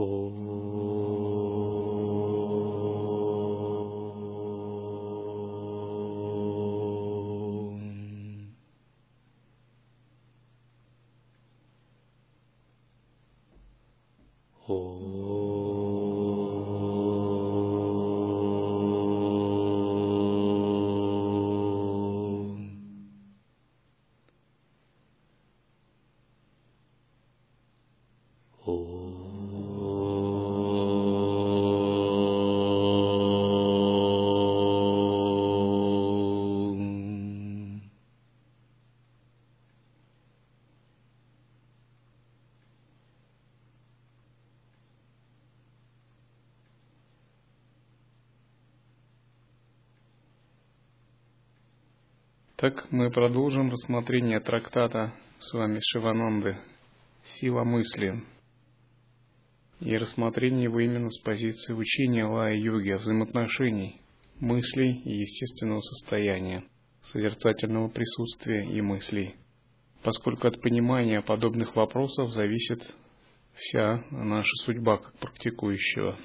Oh. Так мы продолжим рассмотрение трактата с вами Шивананды «Сила мысли» и рассмотрение его именно с позиции учения лая-йоги о взаимоотношений мыслей и естественного состояния, созерцательного присутствия и мыслей, поскольку от понимания подобных вопросов зависит вся наша судьба как практикующего.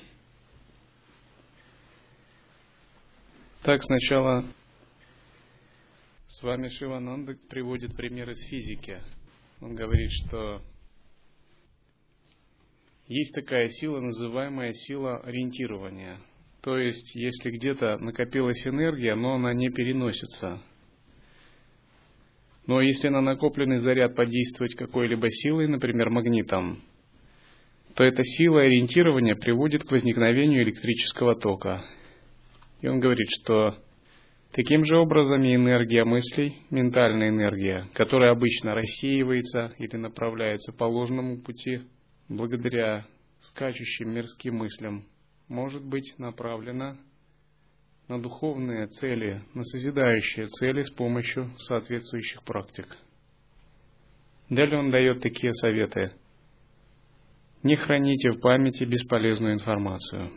Так, сначала с вами Шивананда приводит пример из физики. Он говорит, что есть такая сила, называемая сила ориентирования. То есть, если где-то накопилась энергия, но она не переносится. Но если на накопленный заряд подействовать какой-либо силой, например, магнитом, то эта сила ориентирования приводит к возникновению электрического тока. И он говорит, что Таким же образом и энергия мыслей, ментальная энергия, которая обычно рассеивается или направляется по ложному пути, благодаря скачущим мирским мыслям, может быть направлена на духовные цели, на созидающие цели с помощью соответствующих практик. Далее он дает такие советы. Не храните в памяти бесполезную информацию.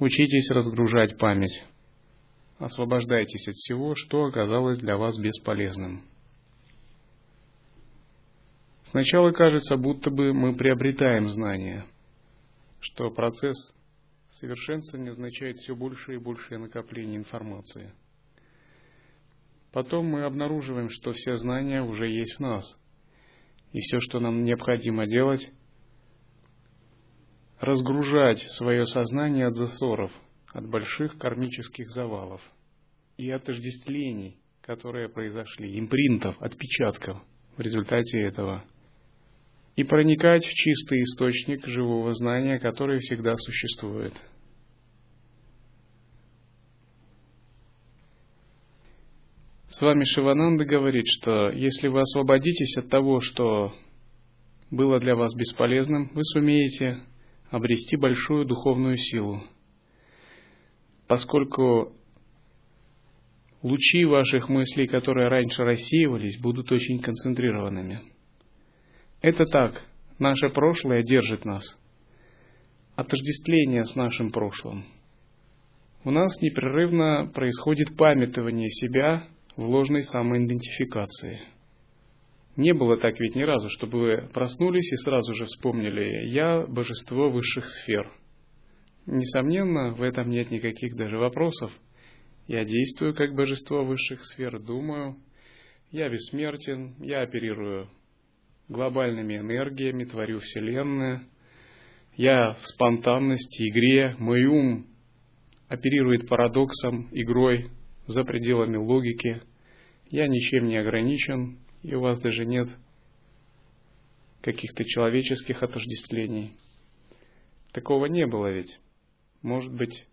Учитесь разгружать память освобождайтесь от всего, что оказалось для вас бесполезным. Сначала кажется, будто бы мы приобретаем знания, что процесс совершенствования означает все больше и большее накопление информации. Потом мы обнаруживаем, что все знания уже есть в нас, и все, что нам необходимо делать, разгружать свое сознание от засоров – от больших кармических завалов и отождествлений, которые произошли, импринтов, отпечатков в результате этого, и проникать в чистый источник живого знания, который всегда существует. С вами Шивананда говорит, что если вы освободитесь от того, что было для вас бесполезным, вы сумеете обрести большую духовную силу – поскольку лучи ваших мыслей, которые раньше рассеивались, будут очень концентрированными. Это так, наше прошлое держит нас. Отождествление с нашим прошлым. У нас непрерывно происходит памятование себя в ложной самоидентификации. Не было так ведь ни разу, чтобы вы проснулись и сразу же вспомнили «я – божество высших сфер», Несомненно, в этом нет никаких даже вопросов. Я действую как божество высших сфер, думаю, я бессмертен, я оперирую глобальными энергиями, творю Вселенную, я в спонтанности, игре, мой ум оперирует парадоксом, игрой за пределами логики, я ничем не ограничен, и у вас даже нет каких-то человеческих отождествлений. Такого не было ведь. Может быть,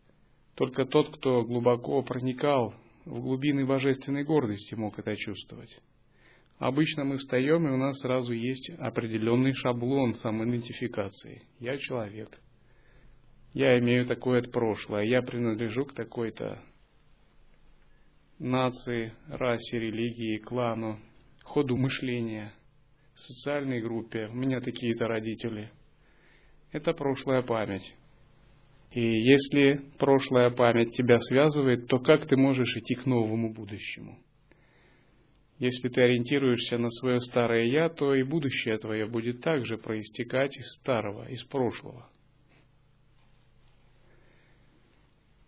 только тот, кто глубоко проникал в глубины божественной гордости, мог это чувствовать. Обычно мы встаем, и у нас сразу есть определенный шаблон самоидентификации. Я человек. Я имею такое прошлое. Я принадлежу к такой-то нации, расе, религии, клану, ходу мышления, социальной группе. У меня такие-то родители. Это прошлая память. И если прошлая память тебя связывает, то как ты можешь идти к новому будущему? Если ты ориентируешься на свое старое «я», то и будущее твое будет также проистекать из старого, из прошлого.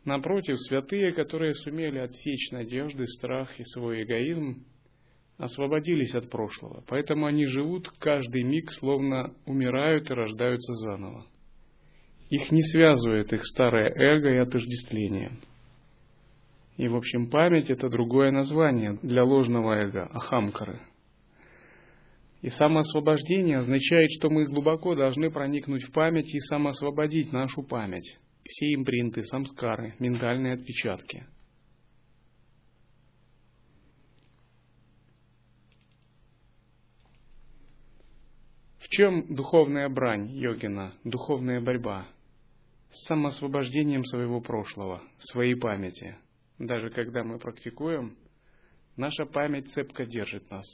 Напротив, святые, которые сумели отсечь надежды, страх и свой эгоизм, освободились от прошлого. Поэтому они живут каждый миг, словно умирают и рождаются заново. Их не связывает их старое эго и отождествление. И, в общем, память – это другое название для ложного эго, ахамкары. И самоосвобождение означает, что мы глубоко должны проникнуть в память и самоосвободить нашу память, все импринты, самскары, ментальные отпечатки. В чем духовная брань йогина, духовная борьба? С самоосвобождением своего прошлого, своей памяти. Даже когда мы практикуем, наша память цепко держит нас.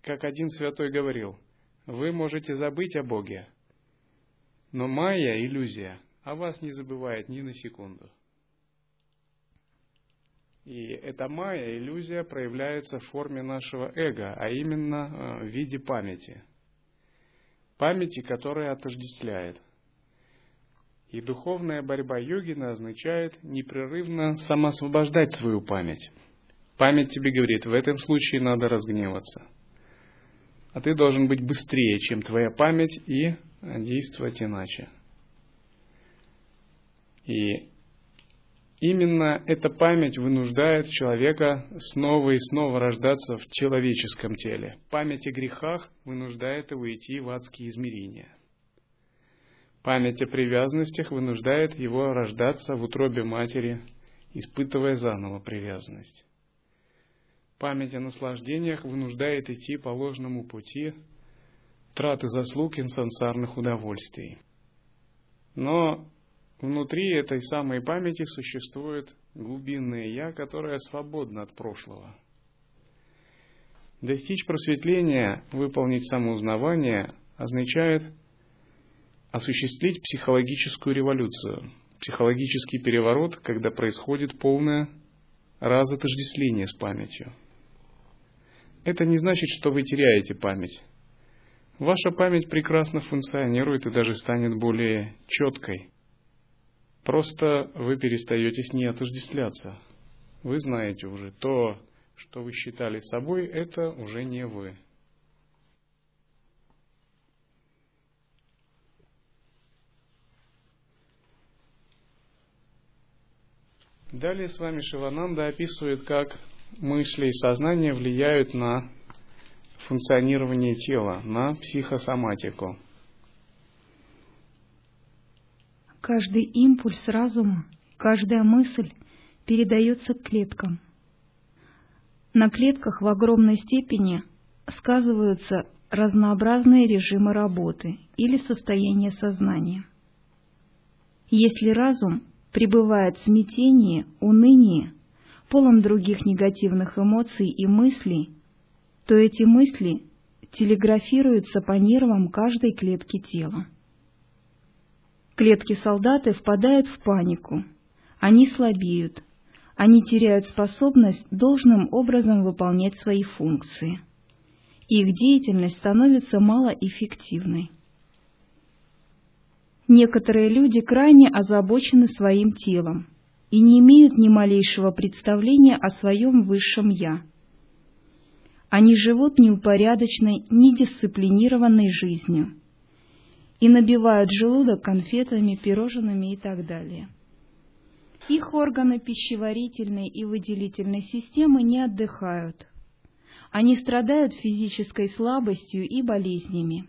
Как один святой говорил, вы можете забыть о Боге, но майя, иллюзия, о вас не забывает ни на секунду. И эта майя, иллюзия, проявляется в форме нашего эго, а именно э, в виде памяти. Памяти, которая отождествляет. И духовная борьба йогина означает непрерывно самоосвобождать свою память. Память тебе говорит, в этом случае надо разгневаться. А ты должен быть быстрее, чем твоя память, и действовать иначе. И именно эта память вынуждает человека снова и снова рождаться в человеческом теле. Память о грехах вынуждает его идти в адские измерения. Память о привязанностях вынуждает его рождаться в утробе матери, испытывая заново привязанность. Память о наслаждениях вынуждает идти по ложному пути, траты заслуг инсансарных удовольствий. Но внутри этой самой памяти существует глубинное «я», которое свободно от прошлого. Достичь просветления, выполнить самоузнавание означает осуществить психологическую революцию, психологический переворот, когда происходит полное разотождествление с памятью. Это не значит, что вы теряете память. Ваша память прекрасно функционирует и даже станет более четкой. Просто вы перестаете с ней отождествляться. Вы знаете уже, то, что вы считали собой, это уже не вы. Далее с вами Шивананда описывает, как мысли и сознание влияют на функционирование тела, на психосоматику. Каждый импульс разума, каждая мысль передается к клеткам. На клетках в огромной степени сказываются разнообразные режимы работы или состояние сознания. Если разум пребывает в смятении, унынии, полон других негативных эмоций и мыслей, то эти мысли телеграфируются по нервам каждой клетки тела. Клетки солдаты впадают в панику, они слабеют, они теряют способность должным образом выполнять свои функции. Их деятельность становится малоэффективной. Некоторые люди крайне озабочены своим телом и не имеют ни малейшего представления о своем высшем «я», они живут неупорядочной, недисциплинированной жизнью и набивают желудок конфетами, пирожными и так далее. Их органы пищеварительной и выделительной системы не отдыхают. Они страдают физической слабостью и болезнями.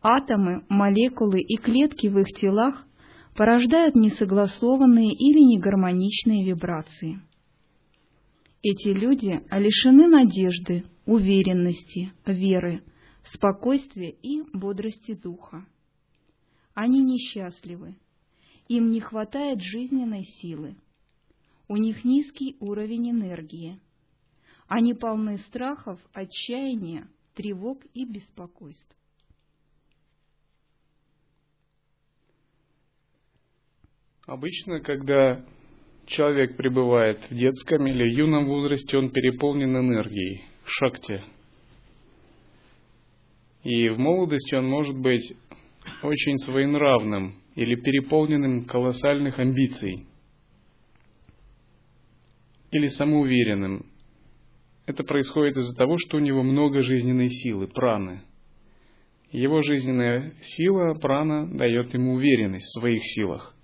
Атомы, молекулы и клетки в их телах порождают несогласованные или негармоничные вибрации. Эти люди лишены надежды, уверенности, веры, спокойствия и бодрости духа. Они несчастливы, им не хватает жизненной силы, у них низкий уровень энергии, они полны страхов, отчаяния, тревог и беспокойств. Обычно, когда человек пребывает в детском или юном возрасте, он переполнен энергией, шакти. И в молодости он может быть очень своенравным или переполненным колоссальных амбиций, или самоуверенным. Это происходит из-за того, что у него много жизненной силы, праны. Его жизненная сила, прана, дает ему уверенность в своих силах.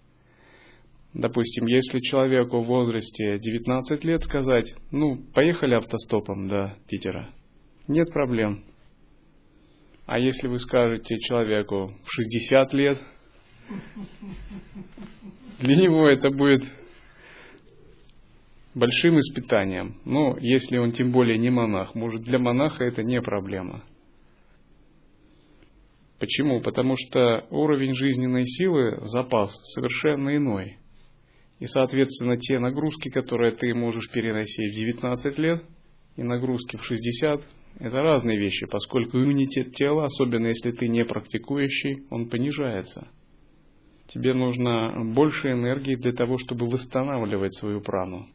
Допустим, если человеку в возрасте 19 лет сказать, ну, поехали автостопом до Питера, нет проблем. А если вы скажете человеку в 60 лет, для него это будет большим испытанием. Но если он тем более не монах, может для монаха это не проблема. Почему? Потому что уровень жизненной силы, запас совершенно иной. И, соответственно, те нагрузки, которые ты можешь переносить в 19 лет, и нагрузки в 60, это разные вещи, поскольку иммунитет тела, особенно если ты не практикующий, он понижается. Тебе нужно больше энергии для того, чтобы восстанавливать свою прану.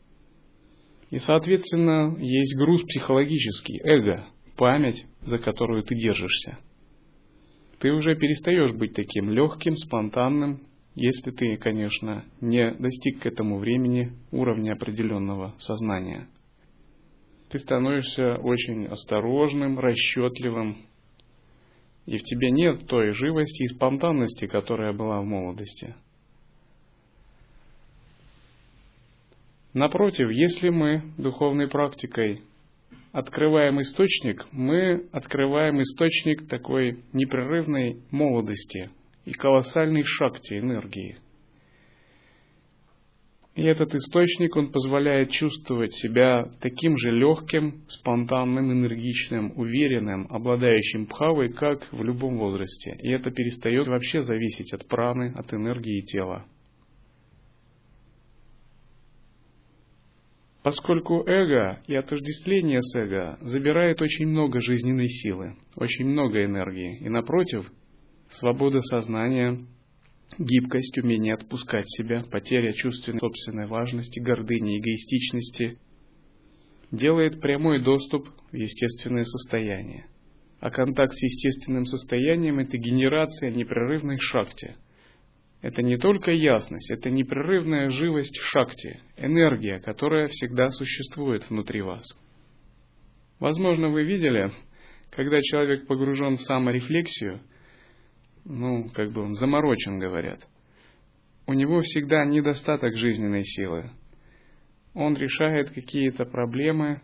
И, соответственно, есть груз психологический, эго, память, за которую ты держишься. Ты уже перестаешь быть таким легким, спонтанным, если ты, конечно, не достиг к этому времени уровня определенного сознания. Ты становишься очень осторожным, расчетливым, и в тебе нет той живости и спонтанности, которая была в молодости – Напротив, если мы духовной практикой открываем источник, мы открываем источник такой непрерывной молодости и колоссальной шакти энергии. И этот источник, он позволяет чувствовать себя таким же легким, спонтанным, энергичным, уверенным, обладающим пхавой, как в любом возрасте. И это перестает вообще зависеть от праны, от энергии тела. Поскольку эго и отождествление с эго забирает очень много жизненной силы, очень много энергии, и напротив, свобода сознания, гибкость, умение отпускать себя, потеря чувственной собственной важности, гордыни, эгоистичности делает прямой доступ в естественное состояние. А контакт с естественным состоянием – это генерация непрерывной шакти – это не только ясность, это непрерывная живость шакти, энергия, которая всегда существует внутри вас. Возможно, вы видели, когда человек погружен в саморефлексию, ну, как бы он заморочен, говорят, у него всегда недостаток жизненной силы. Он решает какие-то проблемы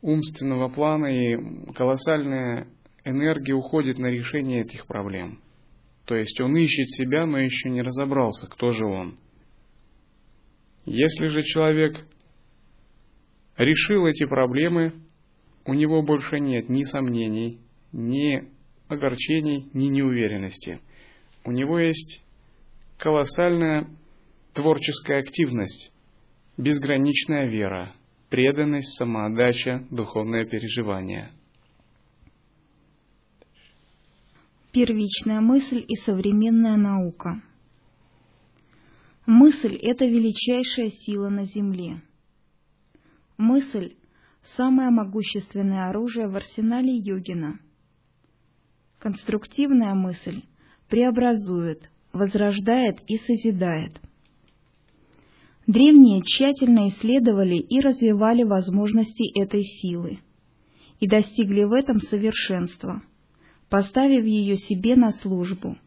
умственного плана, и колоссальная энергия уходит на решение этих проблем – то есть он ищет себя, но еще не разобрался, кто же он. Если же человек решил эти проблемы, у него больше нет ни сомнений, ни огорчений, ни неуверенности. У него есть колоссальная творческая активность, безграничная вера, преданность, самоотдача, духовное переживание – Первичная мысль и современная наука. Мысль – это величайшая сила на Земле. Мысль – самое могущественное оружие в арсенале йогина. Конструктивная мысль преобразует, возрождает и созидает. Древние тщательно исследовали и развивали возможности этой силы и достигли в этом совершенства – поставив ее себе на службу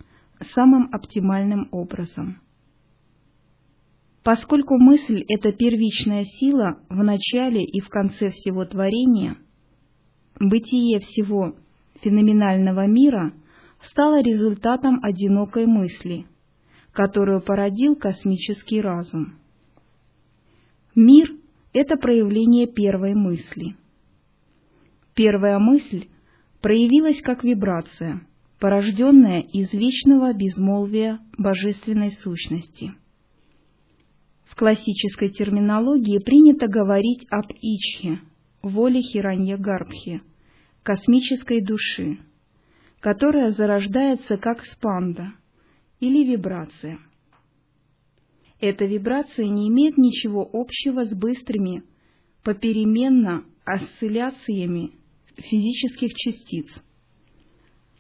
самым оптимальным образом. Поскольку мысль – это первичная сила в начале и в конце всего творения, бытие всего феноменального мира стало результатом одинокой мысли, которую породил космический разум. Мир – это проявление первой мысли. Первая мысль проявилась как вибрация, порожденная из вечного безмолвия божественной сущности. В классической терминологии принято говорить об Ичхе, воле Хиранья Гарбхи, космической души, которая зарождается как спанда или вибрация. Эта вибрация не имеет ничего общего с быстрыми, попеременно осцилляциями физических частиц.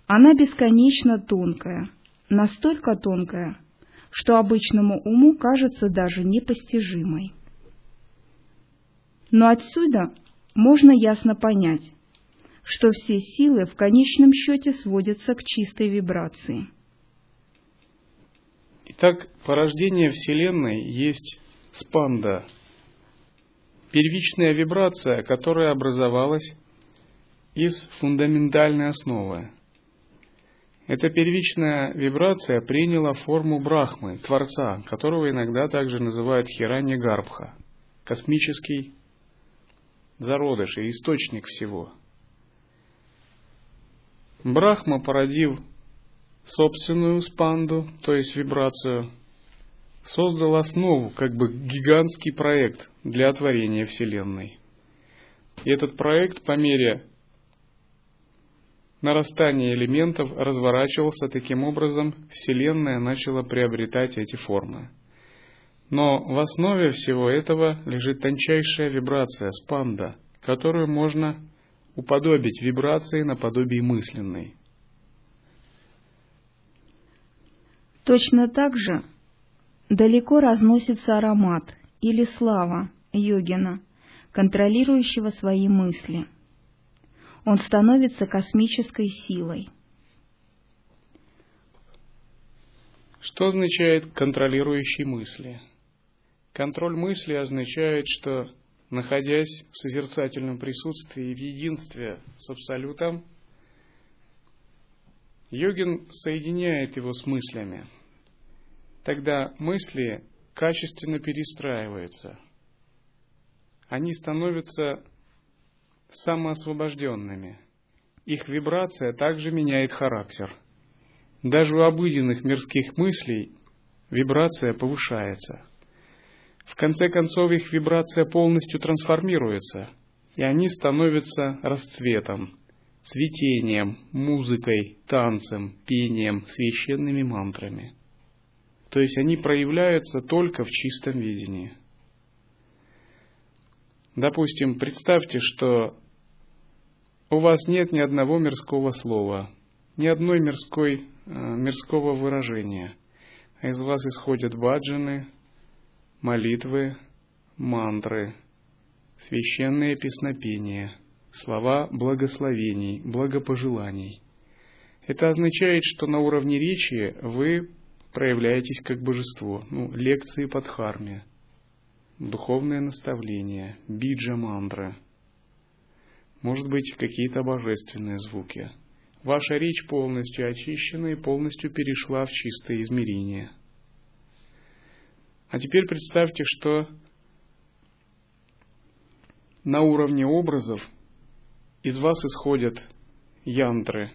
Она бесконечно тонкая, настолько тонкая, что обычному уму кажется даже непостижимой. Но отсюда можно ясно понять, что все силы в конечном счете сводятся к чистой вибрации. Итак, порождение Вселенной есть спанда, первичная вибрация, которая образовалась из фундаментальной основы. Эта первичная вибрация приняла форму Брахмы, Творца, которого иногда также называют Хиранья Гарбха, космический зародыш и источник всего. Брахма, породив собственную спанду, то есть вибрацию, создал основу, как бы гигантский проект для творения Вселенной. И этот проект по мере нарастания элементов разворачивался таким образом, Вселенная начала приобретать эти формы. Но в основе всего этого лежит тончайшая вибрация, спанда, которую можно уподобить вибрации наподобие мысленной. Точно так же далеко разносится аромат или слава йогина, контролирующего свои мысли. Он становится космической силой. Что означает контролирующий мысли? Контроль мысли означает, что, находясь в созерцательном присутствии в единстве с Абсолютом, йогин соединяет его с мыслями. Тогда мысли качественно перестраиваются. Они становятся самоосвобожденными. Их вибрация также меняет характер. Даже у обыденных мирских мыслей вибрация повышается – в конце концов их вибрация полностью трансформируется, и они становятся расцветом, цветением, музыкой, танцем, пением, священными мантрами. То есть они проявляются только в чистом видении. Допустим, представьте, что у вас нет ни одного мирского слова, ни одной мирской, э, мирского выражения, а из вас исходят баджаны, молитвы, мантры, священные песнопения, слова благословений, благопожеланий. Это означает, что на уровне речи вы проявляетесь как божество, ну, лекции под харме, духовное наставление, биджа мантра, может быть, какие-то божественные звуки. Ваша речь полностью очищена и полностью перешла в чистое измерение – а теперь представьте, что на уровне образов из вас исходят янтры,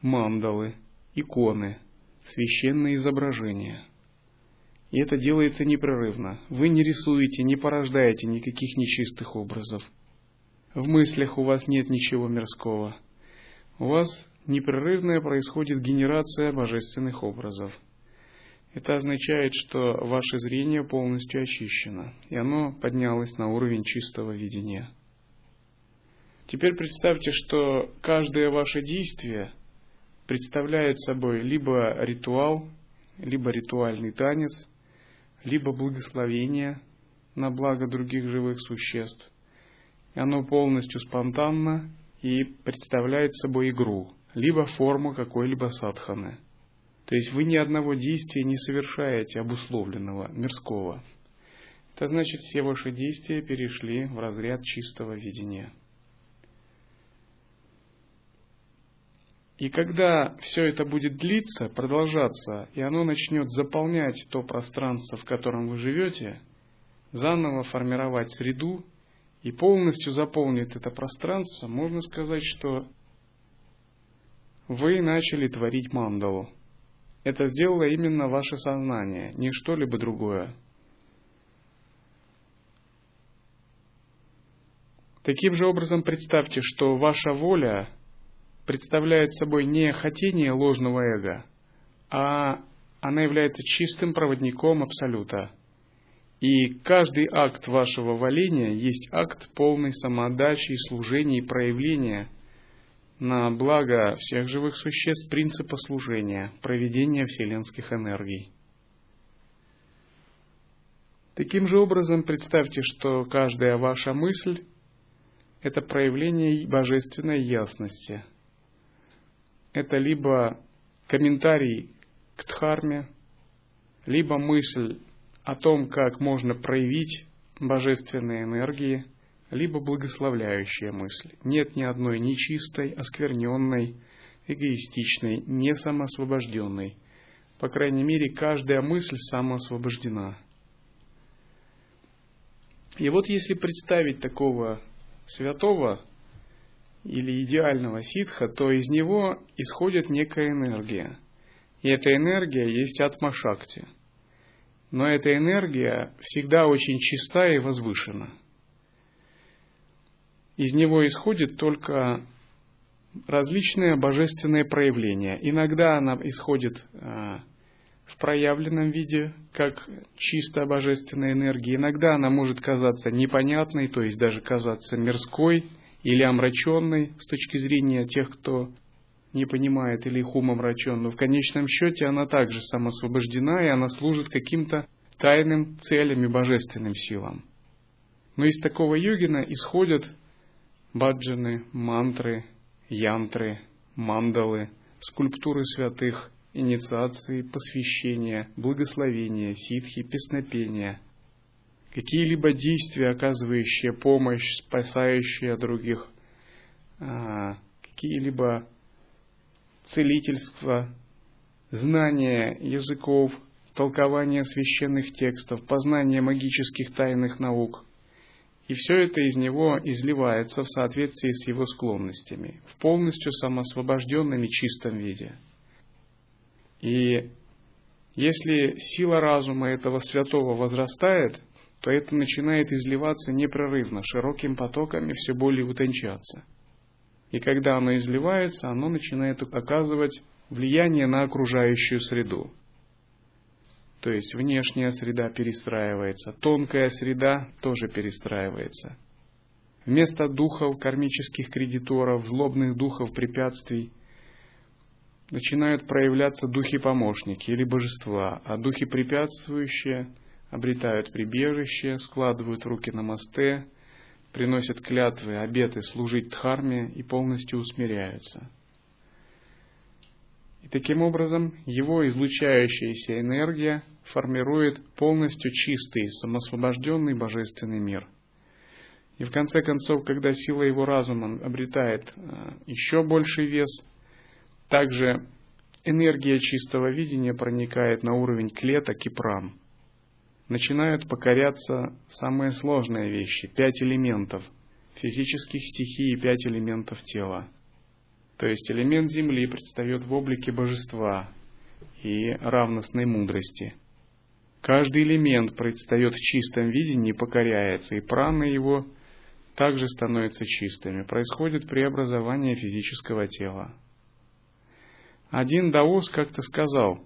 мандалы, иконы, священные изображения. И это делается непрерывно. Вы не рисуете, не порождаете никаких нечистых образов. В мыслях у вас нет ничего мирского. У вас непрерывная происходит генерация божественных образов – это означает, что ваше зрение полностью очищено, и оно поднялось на уровень чистого видения. Теперь представьте, что каждое ваше действие представляет собой либо ритуал, либо ритуальный танец, либо благословение на благо других живых существ. И оно полностью спонтанно и представляет собой игру, либо форму какой-либо садханы – то есть вы ни одного действия не совершаете обусловленного, мирского. Это значит, все ваши действия перешли в разряд чистого видения. И когда все это будет длиться, продолжаться, и оно начнет заполнять то пространство, в котором вы живете, заново формировать среду и полностью заполнит это пространство, можно сказать, что вы начали творить мандалу – это сделало именно ваше сознание, не что-либо другое. Таким же образом представьте, что ваша воля представляет собой не хотение ложного эго, а она является чистым проводником Абсолюта, И каждый акт вашего валения есть акт полной самоотдачи и служения и проявления на благо всех живых существ принципа служения, проведения вселенских энергий. Таким же образом представьте, что каждая ваша мысль – это проявление божественной ясности. Это либо комментарий к Дхарме, либо мысль о том, как можно проявить божественные энергии, либо благословляющая мысль. Нет ни одной нечистой, оскверненной, эгоистичной, не самоосвобожденной. По крайней мере, каждая мысль самоосвобождена – и вот если представить такого святого или идеального ситха, то из него исходит некая энергия. И эта энергия есть атма-шакти. Но эта энергия всегда очень чиста и возвышена. Из него исходит только различные божественные проявления. Иногда она исходит а, в проявленном виде, как чисто божественная энергия. Иногда она может казаться непонятной, то есть даже казаться мирской или омраченной с точки зрения тех, кто не понимает или их ум омрачен. Но в конечном счете она также самосвобождена, и она служит каким-то тайным целям и божественным силам. Но из такого йогина исходят баджаны, мантры, янтры, мандалы, скульптуры святых – инициации, посвящения, благословения, ситхи, песнопения, какие-либо действия, оказывающие помощь, спасающие других, а, какие-либо целительства, знание языков, толкование священных текстов, познание магических тайных наук. И все это из него изливается в соответствии с его склонностями, в полностью самоосвобожденном и чистом виде – и если сила разума этого святого возрастает, то это начинает изливаться непрерывно, широким потоком и все более утончаться. И когда оно изливается, оно начинает оказывать влияние на окружающую среду. То есть внешняя среда перестраивается, тонкая среда тоже перестраивается. Вместо духов кармических кредиторов, злобных духов препятствий – начинают проявляться духи-помощники или божества, а духи препятствующие обретают прибежище, складывают руки на мосте, приносят клятвы, обеты служить Дхарме и полностью усмиряются. И таким образом его излучающаяся энергия формирует полностью чистый, самосвобожденный божественный мир. И в конце концов, когда сила его разума обретает э, еще больший вес – также энергия чистого видения проникает на уровень клеток и пран. Начинают покоряться самые сложные вещи, пять элементов, физических стихий и пять элементов тела. То есть элемент Земли предстает в облике божества и равностной мудрости. Каждый элемент предстает в чистом виде, не покоряется, и праны его также становятся чистыми. Происходит преобразование физического тела. Один даос как-то сказал,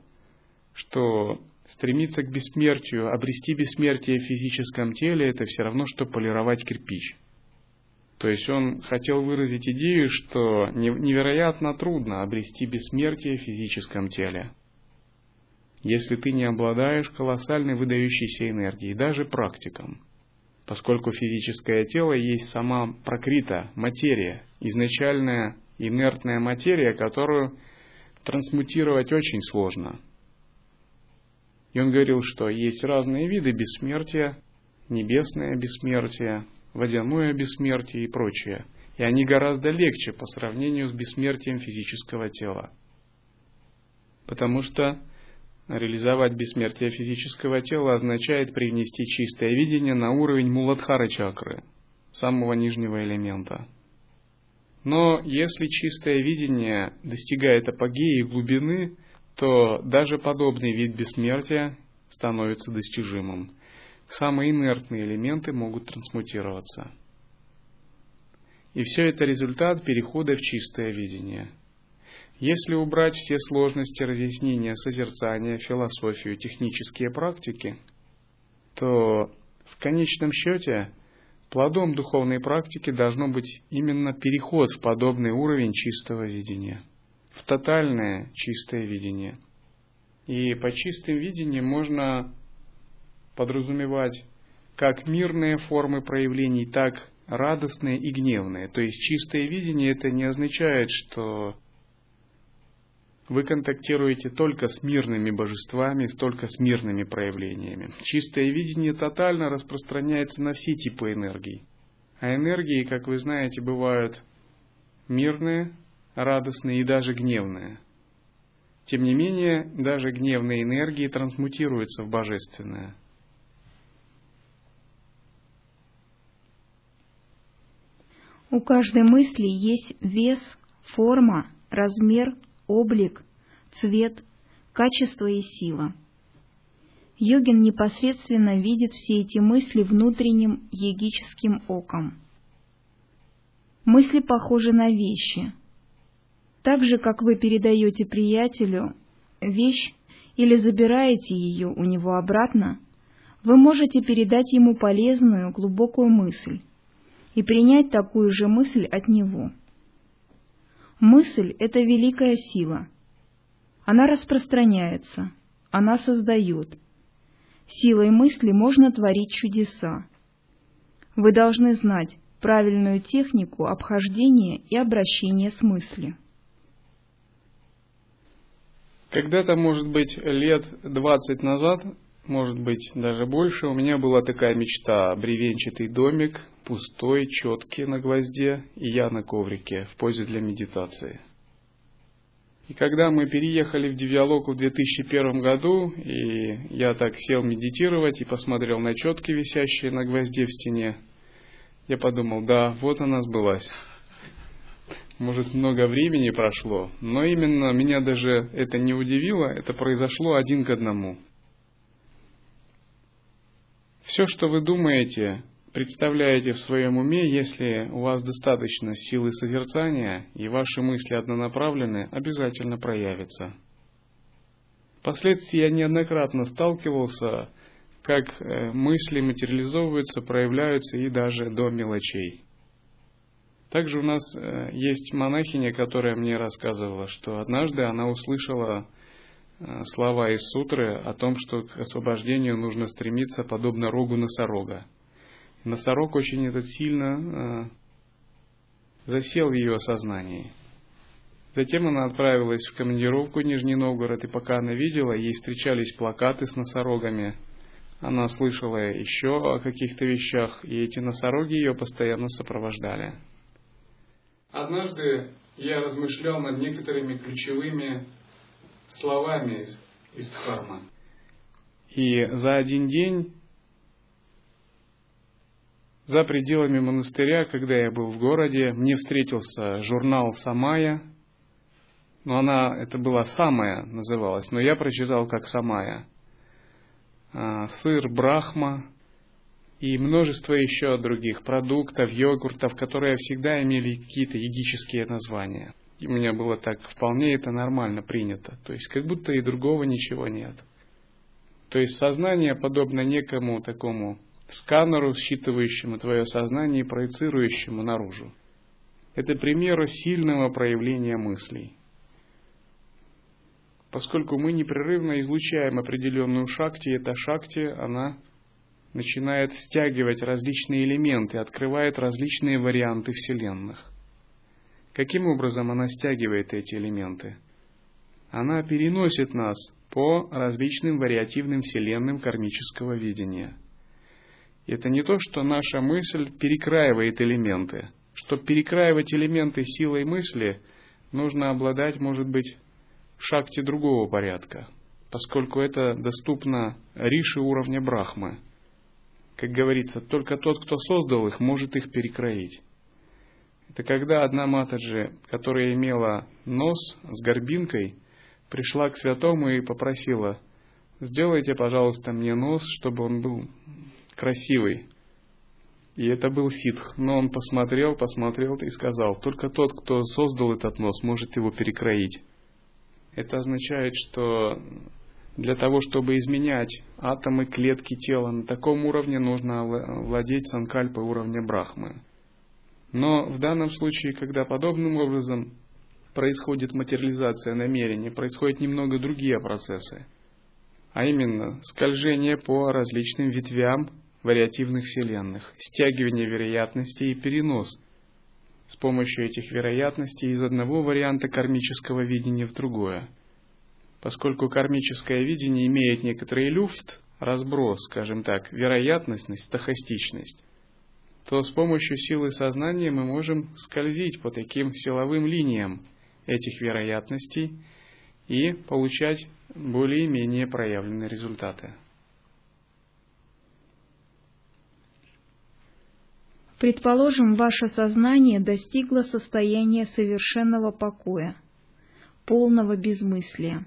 что стремиться к бессмертию, обрести бессмертие в физическом теле, это все равно, что полировать кирпич. То есть он хотел выразить идею, что невероятно трудно обрести бессмертие в физическом теле, если ты не обладаешь колоссальной выдающейся энергией, даже практиком, поскольку физическое тело есть сама прокрита материя, изначальная инертная материя, которую трансмутировать очень сложно. И он говорил, что есть разные виды бессмертия, небесное бессмертие, водяное бессмертие и прочее. И они гораздо легче по сравнению с бессмертием физического тела. Потому что реализовать бессмертие физического тела означает привнести чистое видение на уровень муладхара чакры, самого нижнего элемента – но если чистое видение достигает апогеи и глубины, то даже подобный вид бессмертия становится достижимым. Самые инертные элементы могут трансмутироваться. И все это результат перехода в чистое видение. Если убрать все сложности разъяснения, созерцания, философию, технические практики, то в конечном счете плодом духовной практики должно быть именно переход в подобный уровень чистого видения, в тотальное чистое видение. И по чистым видениям можно подразумевать как мирные формы проявлений, так радостные и гневные. То есть чистое видение это не означает, что вы контактируете только с мирными божествами, только с мирными проявлениями. Чистое видение тотально распространяется на все типы энергий. А энергии, как вы знаете, бывают мирные, радостные и даже гневные. Тем не менее, даже гневные энергии трансмутируются в божественное. У каждой мысли есть вес, форма, размер, облик, цвет, качество и сила. Йогин непосредственно видит все эти мысли внутренним йогическим оком. Мысли похожи на вещи. Так же, как вы передаете приятелю вещь или забираете ее у него обратно, вы можете передать ему полезную, глубокую мысль и принять такую же мысль от него – Мысль — это великая сила. Она распространяется, она создает. Силой мысли можно творить чудеса. Вы должны знать правильную технику обхождения и обращения с мыслью. Когда-то, может быть, лет двадцать назад может быть, даже больше. У меня была такая мечта – бревенчатый домик, пустой, четкий на гвозде, и я на коврике в позе для медитации. И когда мы переехали в Девиалоку в 2001 году, и я так сел медитировать и посмотрел на четки, висящие на гвозде в стене, я подумал, да, вот она сбылась. Может, много времени прошло, но именно меня даже это не удивило, это произошло один к одному – все, что вы думаете, представляете в своем уме, если у вас достаточно силы созерцания и ваши мысли однонаправлены, обязательно проявится. Впоследствии я неоднократно сталкивался, как э, мысли материализовываются, проявляются и даже до мелочей. Также у нас э, есть монахиня, которая мне рассказывала, что однажды она услышала Э, слова из сутры о том, что к освобождению нужно стремиться подобно рогу носорога. Носорог очень этот сильно э, засел в ее сознании. Затем она отправилась в командировку в Нижний Новгород, и пока она видела, ей встречались плакаты с носорогами. Она слышала еще о каких-то вещах, и эти носороги ее постоянно сопровождали. Однажды я размышлял над некоторыми ключевыми словами из Дхарма. И за один день, за пределами монастыря, когда я был в городе, мне встретился журнал «Самая», но она, это была «Самая» называлась, но я прочитал как «Самая». А, сыр Брахма и множество еще других продуктов, йогуртов, которые всегда имели какие-то йогические названия – и у меня было так, вполне это нормально принято. То есть как будто и другого ничего нет. То есть сознание подобно некому такому сканеру, считывающему твое сознание и проецирующему наружу. Это пример сильного проявления мыслей. Поскольку мы непрерывно излучаем определенную шакти, эта шакти, она начинает стягивать различные элементы, открывает различные варианты вселенных. Каким образом она стягивает эти элементы? Она переносит нас по различным вариативным вселенным кармического видения. Это не то, что наша мысль перекраивает элементы. Чтобы перекраивать элементы силой мысли, нужно обладать, может быть, в шахте другого порядка, поскольку это доступно риши уровня Брахмы. Как говорится, только тот, кто создал их, может их перекроить. Это когда одна Матаджи, которая имела нос с горбинкой, пришла к святому и попросила, сделайте, пожалуйста, мне нос, чтобы он был красивый. И это был ситх. Но он посмотрел, посмотрел и сказал, только тот, кто создал этот нос, может его перекроить. Это означает, что Для того, чтобы изменять атомы, клетки тела, на таком уровне нужно владеть санкальпой уровня Брахмы. Но в данном случае, когда подобным образом происходит материализация намерений, происходят немного другие процессы, а именно скольжение по различным ветвям вариативных вселенных, стягивание вероятностей и перенос с помощью этих вероятностей из одного варианта кармического видения в другое. Поскольку кармическое видение имеет некоторый люфт, разброс, скажем так, вероятностность, стахастичность, то с помощью силы сознания мы можем скользить по таким силовым линиям этих вероятностей и получать более-менее проявленные результаты. Предположим, ваше сознание достигло состояния совершенного покоя, полного безмыслия.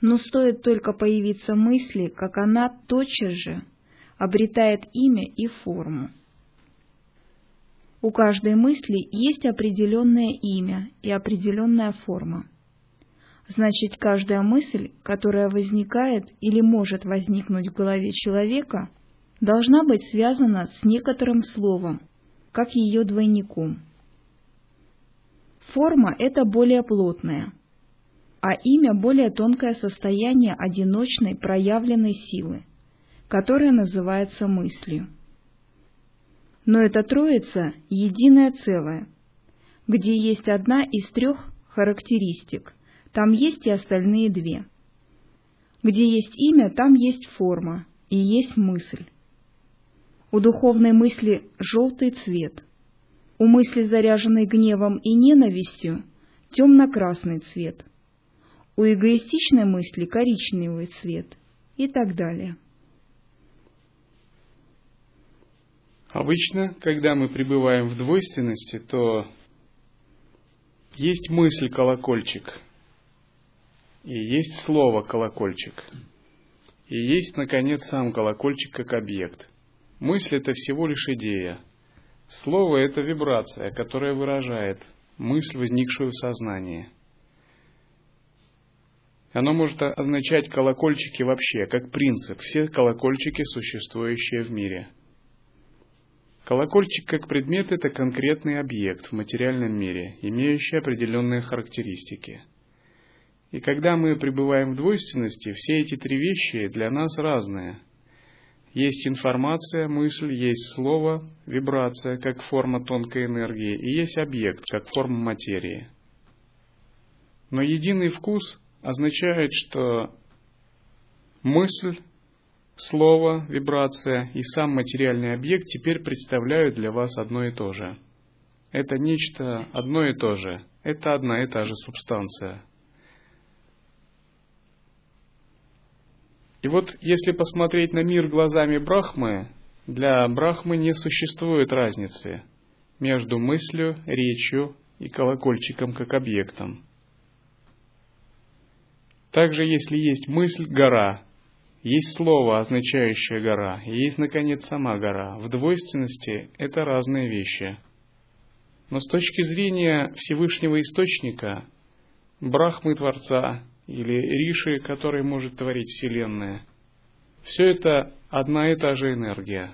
Но стоит только появиться мысли, как она тотчас же обретает имя и форму. У каждой мысли есть определенное имя и определенная форма. Значит, каждая мысль, которая возникает или может возникнуть в голове человека, должна быть связана с некоторым словом, как ее двойником. Форма – это более плотная, а имя – более тонкое состояние одиночной проявленной силы, которая называется мыслью. Но эта троица – единое целое, где есть одна из трех характеристик, там есть и остальные две. Где есть имя, там есть форма и есть мысль. У духовной мысли желтый цвет. У мысли, заряженной гневом и ненавистью, темно-красный цвет. У эгоистичной мысли коричневый цвет и так далее. Обычно, когда мы пребываем в двойственности, то есть мысль колокольчик, и есть слово колокольчик, и есть, наконец, сам колокольчик как объект – Мысль – это всего лишь идея. Слово – это вибрация, которая выражает мысль, возникшую в сознании. Оно может означать колокольчики вообще, как принцип, все колокольчики, существующие в мире. Колокольчик как предмет – это конкретный объект в материальном мире, имеющий определенные характеристики. И когда мы пребываем в двойственности, все эти три вещи для нас разные – есть информация, мысль, есть слово, вибрация как форма тонкой энергии, и есть объект как форма материи. Но единый вкус означает, что мысль, слово, вибрация и сам материальный объект теперь представляют для вас одно и то же. Это нечто одно и то же. Это одна и та же субстанция. И вот если посмотреть на мир глазами Брахмы, для Брахмы не существует разницы между мыслью, речью и колокольчиком как объектом. Также, если есть мысль – гора, есть слово, означающее гора, и есть, наконец, сама гора. В двойственности это разные вещи. Но с точки зрения Всевышнего Источника, Брахмы Творца или Риши, который может творить Вселенная. Все это одна и та же энергия.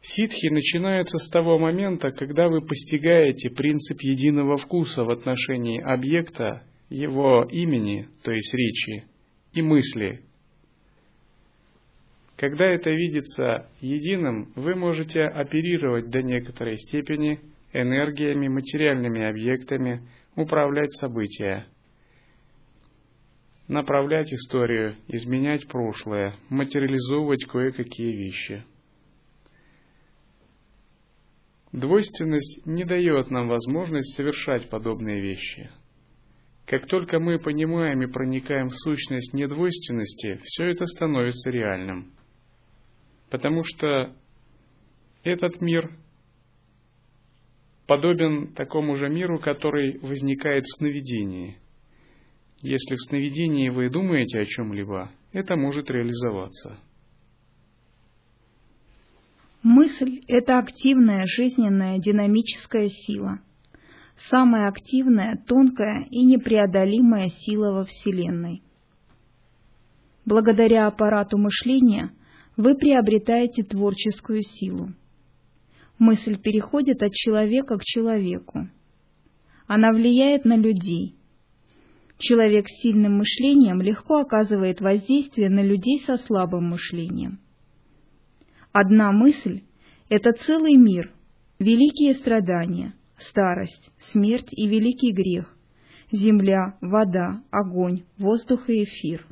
Ситхи начинаются с того момента, когда вы постигаете принцип единого вкуса в отношении объекта, его имени, то есть речи, и мысли. Когда это видится единым, вы можете оперировать до некоторой степени энергиями, материальными объектами, управлять события, направлять историю, изменять прошлое, материализовывать кое-какие вещи. Двойственность не дает нам возможность совершать подобные вещи. Как только мы понимаем и проникаем в сущность недвойственности, все это становится реальным. Потому что этот мир подобен такому же миру, который возникает в сновидении. Если в сновидении вы думаете о чем-либо, это может реализоваться. Мысль – это активная, жизненная, динамическая сила. самая активная, тонкая и непреодолимая сила во Вселенной. Благодаря аппарату мышления вы приобретаете творческую силу. Мысль переходит от человека к человеку. Она влияет на людей. Человек с сильным мышлением легко оказывает воздействие на людей со слабым мышлением. Одна мысль — это целый мир, великие страдания, старость, смерть и великий грех, земля, вода, огонь, воздух и эфир.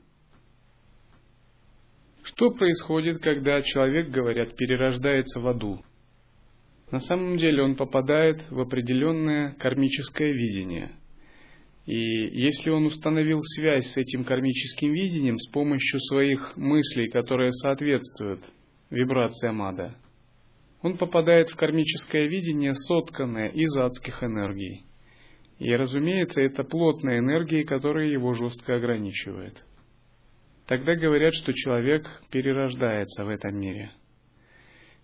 Что происходит, когда человек, говорят, перерождается в аду? На самом деле он попадает в определенное кармическое видение. И если он установил связь с этим кармическим видением с помощью своих мыслей, которые соответствуют вибрациям ада, он попадает в кармическое видение, сотканное из адских энергий. И, разумеется, это плотная энергия, которая его жестко ограничивает. Тогда говорят, что человек перерождается в этом мире.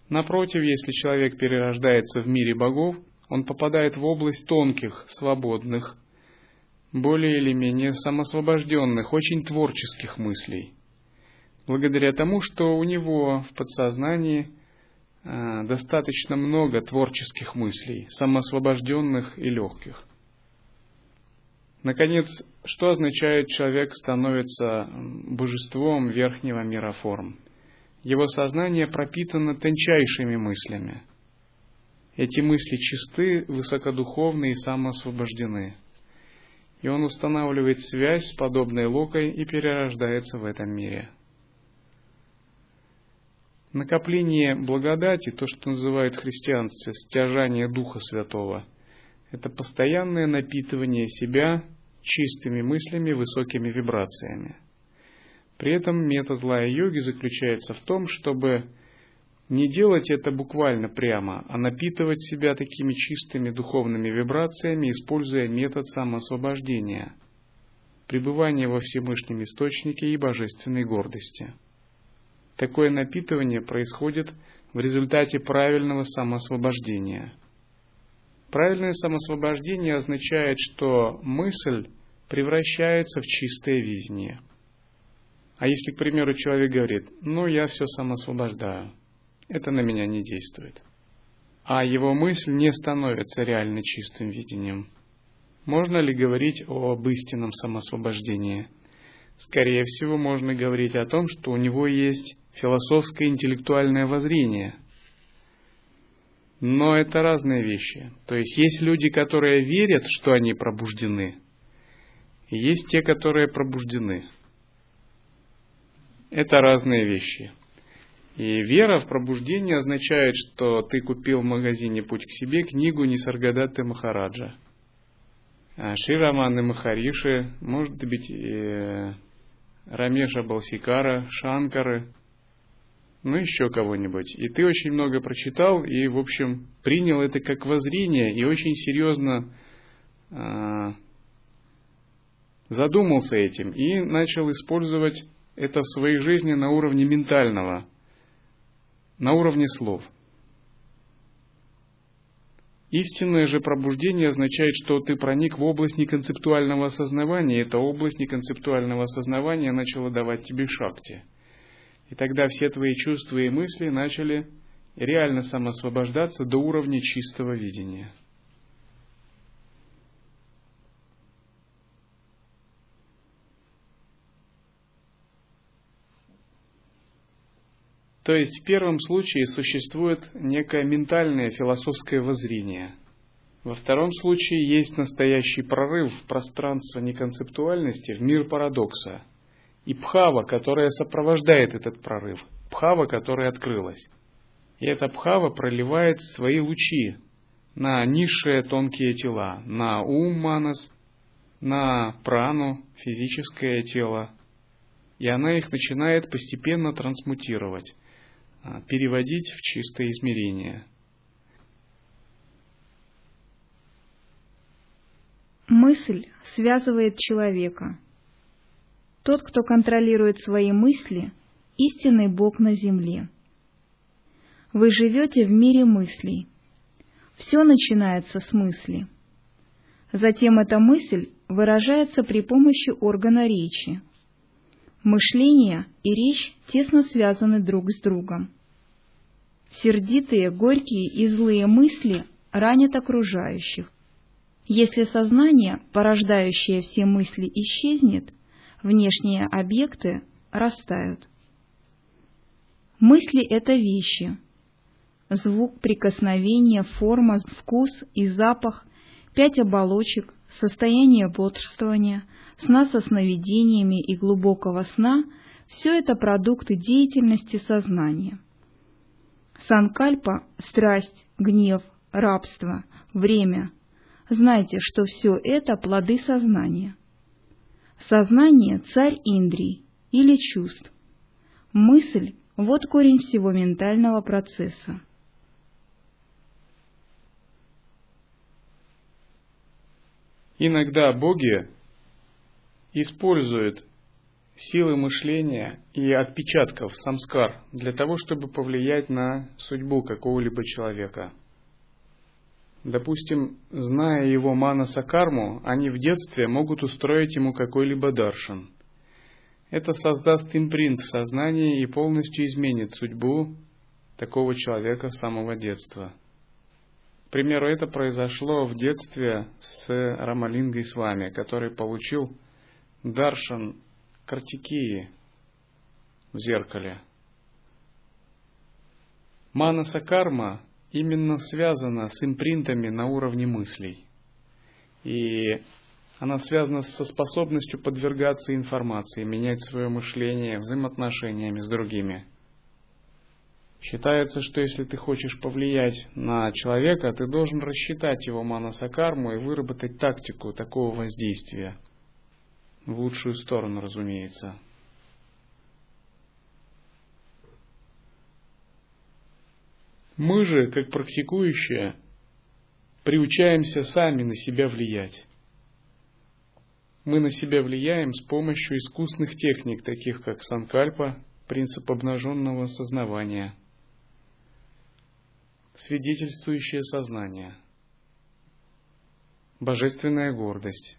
Напротив, если человек перерождается в мире богов, он попадает в область тонких, свободных, более или менее самосвобожденных, очень творческих мыслей. Благодаря тому, что у него в подсознании – Э, достаточно много творческих мыслей, самоосвобожденных и легких. Наконец, что означает человек становится божеством верхнего мира форм? Его сознание пропитано тончайшими мыслями. Эти мысли чисты, высокодуховны и самоосвобождены. И он устанавливает связь с подобной локой и перерождается в этом мире – Накопление благодати, то, что называют в христианстве стяжание Духа Святого, это постоянное напитывание себя чистыми мыслями, высокими вибрациями. При этом метод лая-йоги заключается в том, чтобы не делать это буквально прямо, а напитывать себя такими чистыми духовными вибрациями, используя метод самоосвобождения, пребывания во Всевышнем Источнике и божественной гордости – Такое напитывание происходит в результате правильного самоосвобождения. Правильное самоосвобождение означает, что мысль превращается в чистое видение. А если, к примеру, человек говорит, ну я все самоосвобождаю, это на меня не действует, а его мысль не становится реально чистым видением, можно ли говорить об истинном самоосвобождении? Скорее всего, можно говорить о том, что у него есть философское интеллектуальное воззрение. Но это разные вещи. То есть есть люди, которые верят, что они пробуждены, и есть те, которые пробуждены. Это разные вещи. И вера в пробуждение означает, что ты купил в магазине «Путь к себе» книгу Нисаргадаты Махараджа. А Шираманы Махариши, может быть, э, Рамеша Балсикара, Шанкары – ну еще кого-нибудь. И ты очень много прочитал и, в общем, принял это как воззрение и очень серьезно э, задумался этим и начал использовать это в своей жизни на уровне ментального, на уровне слов. Истинное же пробуждение означает, что ты проник в область неконцептуального осознавания, и эта область неконцептуального осознавания начала давать тебе шакти – и тогда все твои чувства и мысли начали реально самоосвобождаться до уровня чистого видения. То есть в первом случае существует некое ментальное философское воззрение. Во втором случае есть настоящий прорыв в пространство неконцептуальности, в мир парадокса – и пхава, которая сопровождает этот прорыв, пхава, которая открылась. И эта пхава проливает свои лучи на низшие тонкие тела, на ум манас, на прану, физическое тело. И она их начинает постепенно трансмутировать, переводить в чистое измерение. Мысль связывает человека – тот, кто контролирует свои мысли, истинный Бог на земле. Вы живете в мире мыслей. Все начинается с мысли. Затем эта мысль выражается при помощи органа речи. Мышление и речь тесно связаны друг с другом. Сердитые, горькие и злые мысли ранят окружающих. Если сознание, порождающее все мысли, исчезнет, внешние объекты растают. Мысли — это вещи. Звук, прикосновение, форма, вкус и запах, пять оболочек, состояние бодрствования, сна со сновидениями и глубокого сна — все это продукты деятельности сознания. Санкальпа — страсть, гнев, рабство, время. Знайте, что все это плоды сознания. Сознание — царь Индрий или чувств. Мысль — вот корень всего ментального процесса. Иногда боги используют силы мышления и отпечатков самскар для того, чтобы повлиять на судьбу какого-либо человека. Допустим, зная его манаса карму, они в детстве могут устроить ему какой-либо даршан. Это создаст импринт в сознании и полностью изменит судьбу такого человека с самого детства. К примеру, это произошло в детстве с Рамалингой с вами, который получил даршан Картикии в зеркале. Манаса карма именно связана с импринтами на уровне мыслей. И она связана со способностью подвергаться информации, менять свое мышление, взаимоотношениями с другими. Считается, что если ты хочешь повлиять на человека, ты должен рассчитать его манасакарму и выработать тактику такого воздействия – в лучшую сторону, разумеется. Мы же, как практикующие, приучаемся сами на себя влиять. Мы на себя влияем с помощью искусных техник, таких как санкальпа, принцип обнаженного сознавания, свидетельствующее сознание, божественная гордость,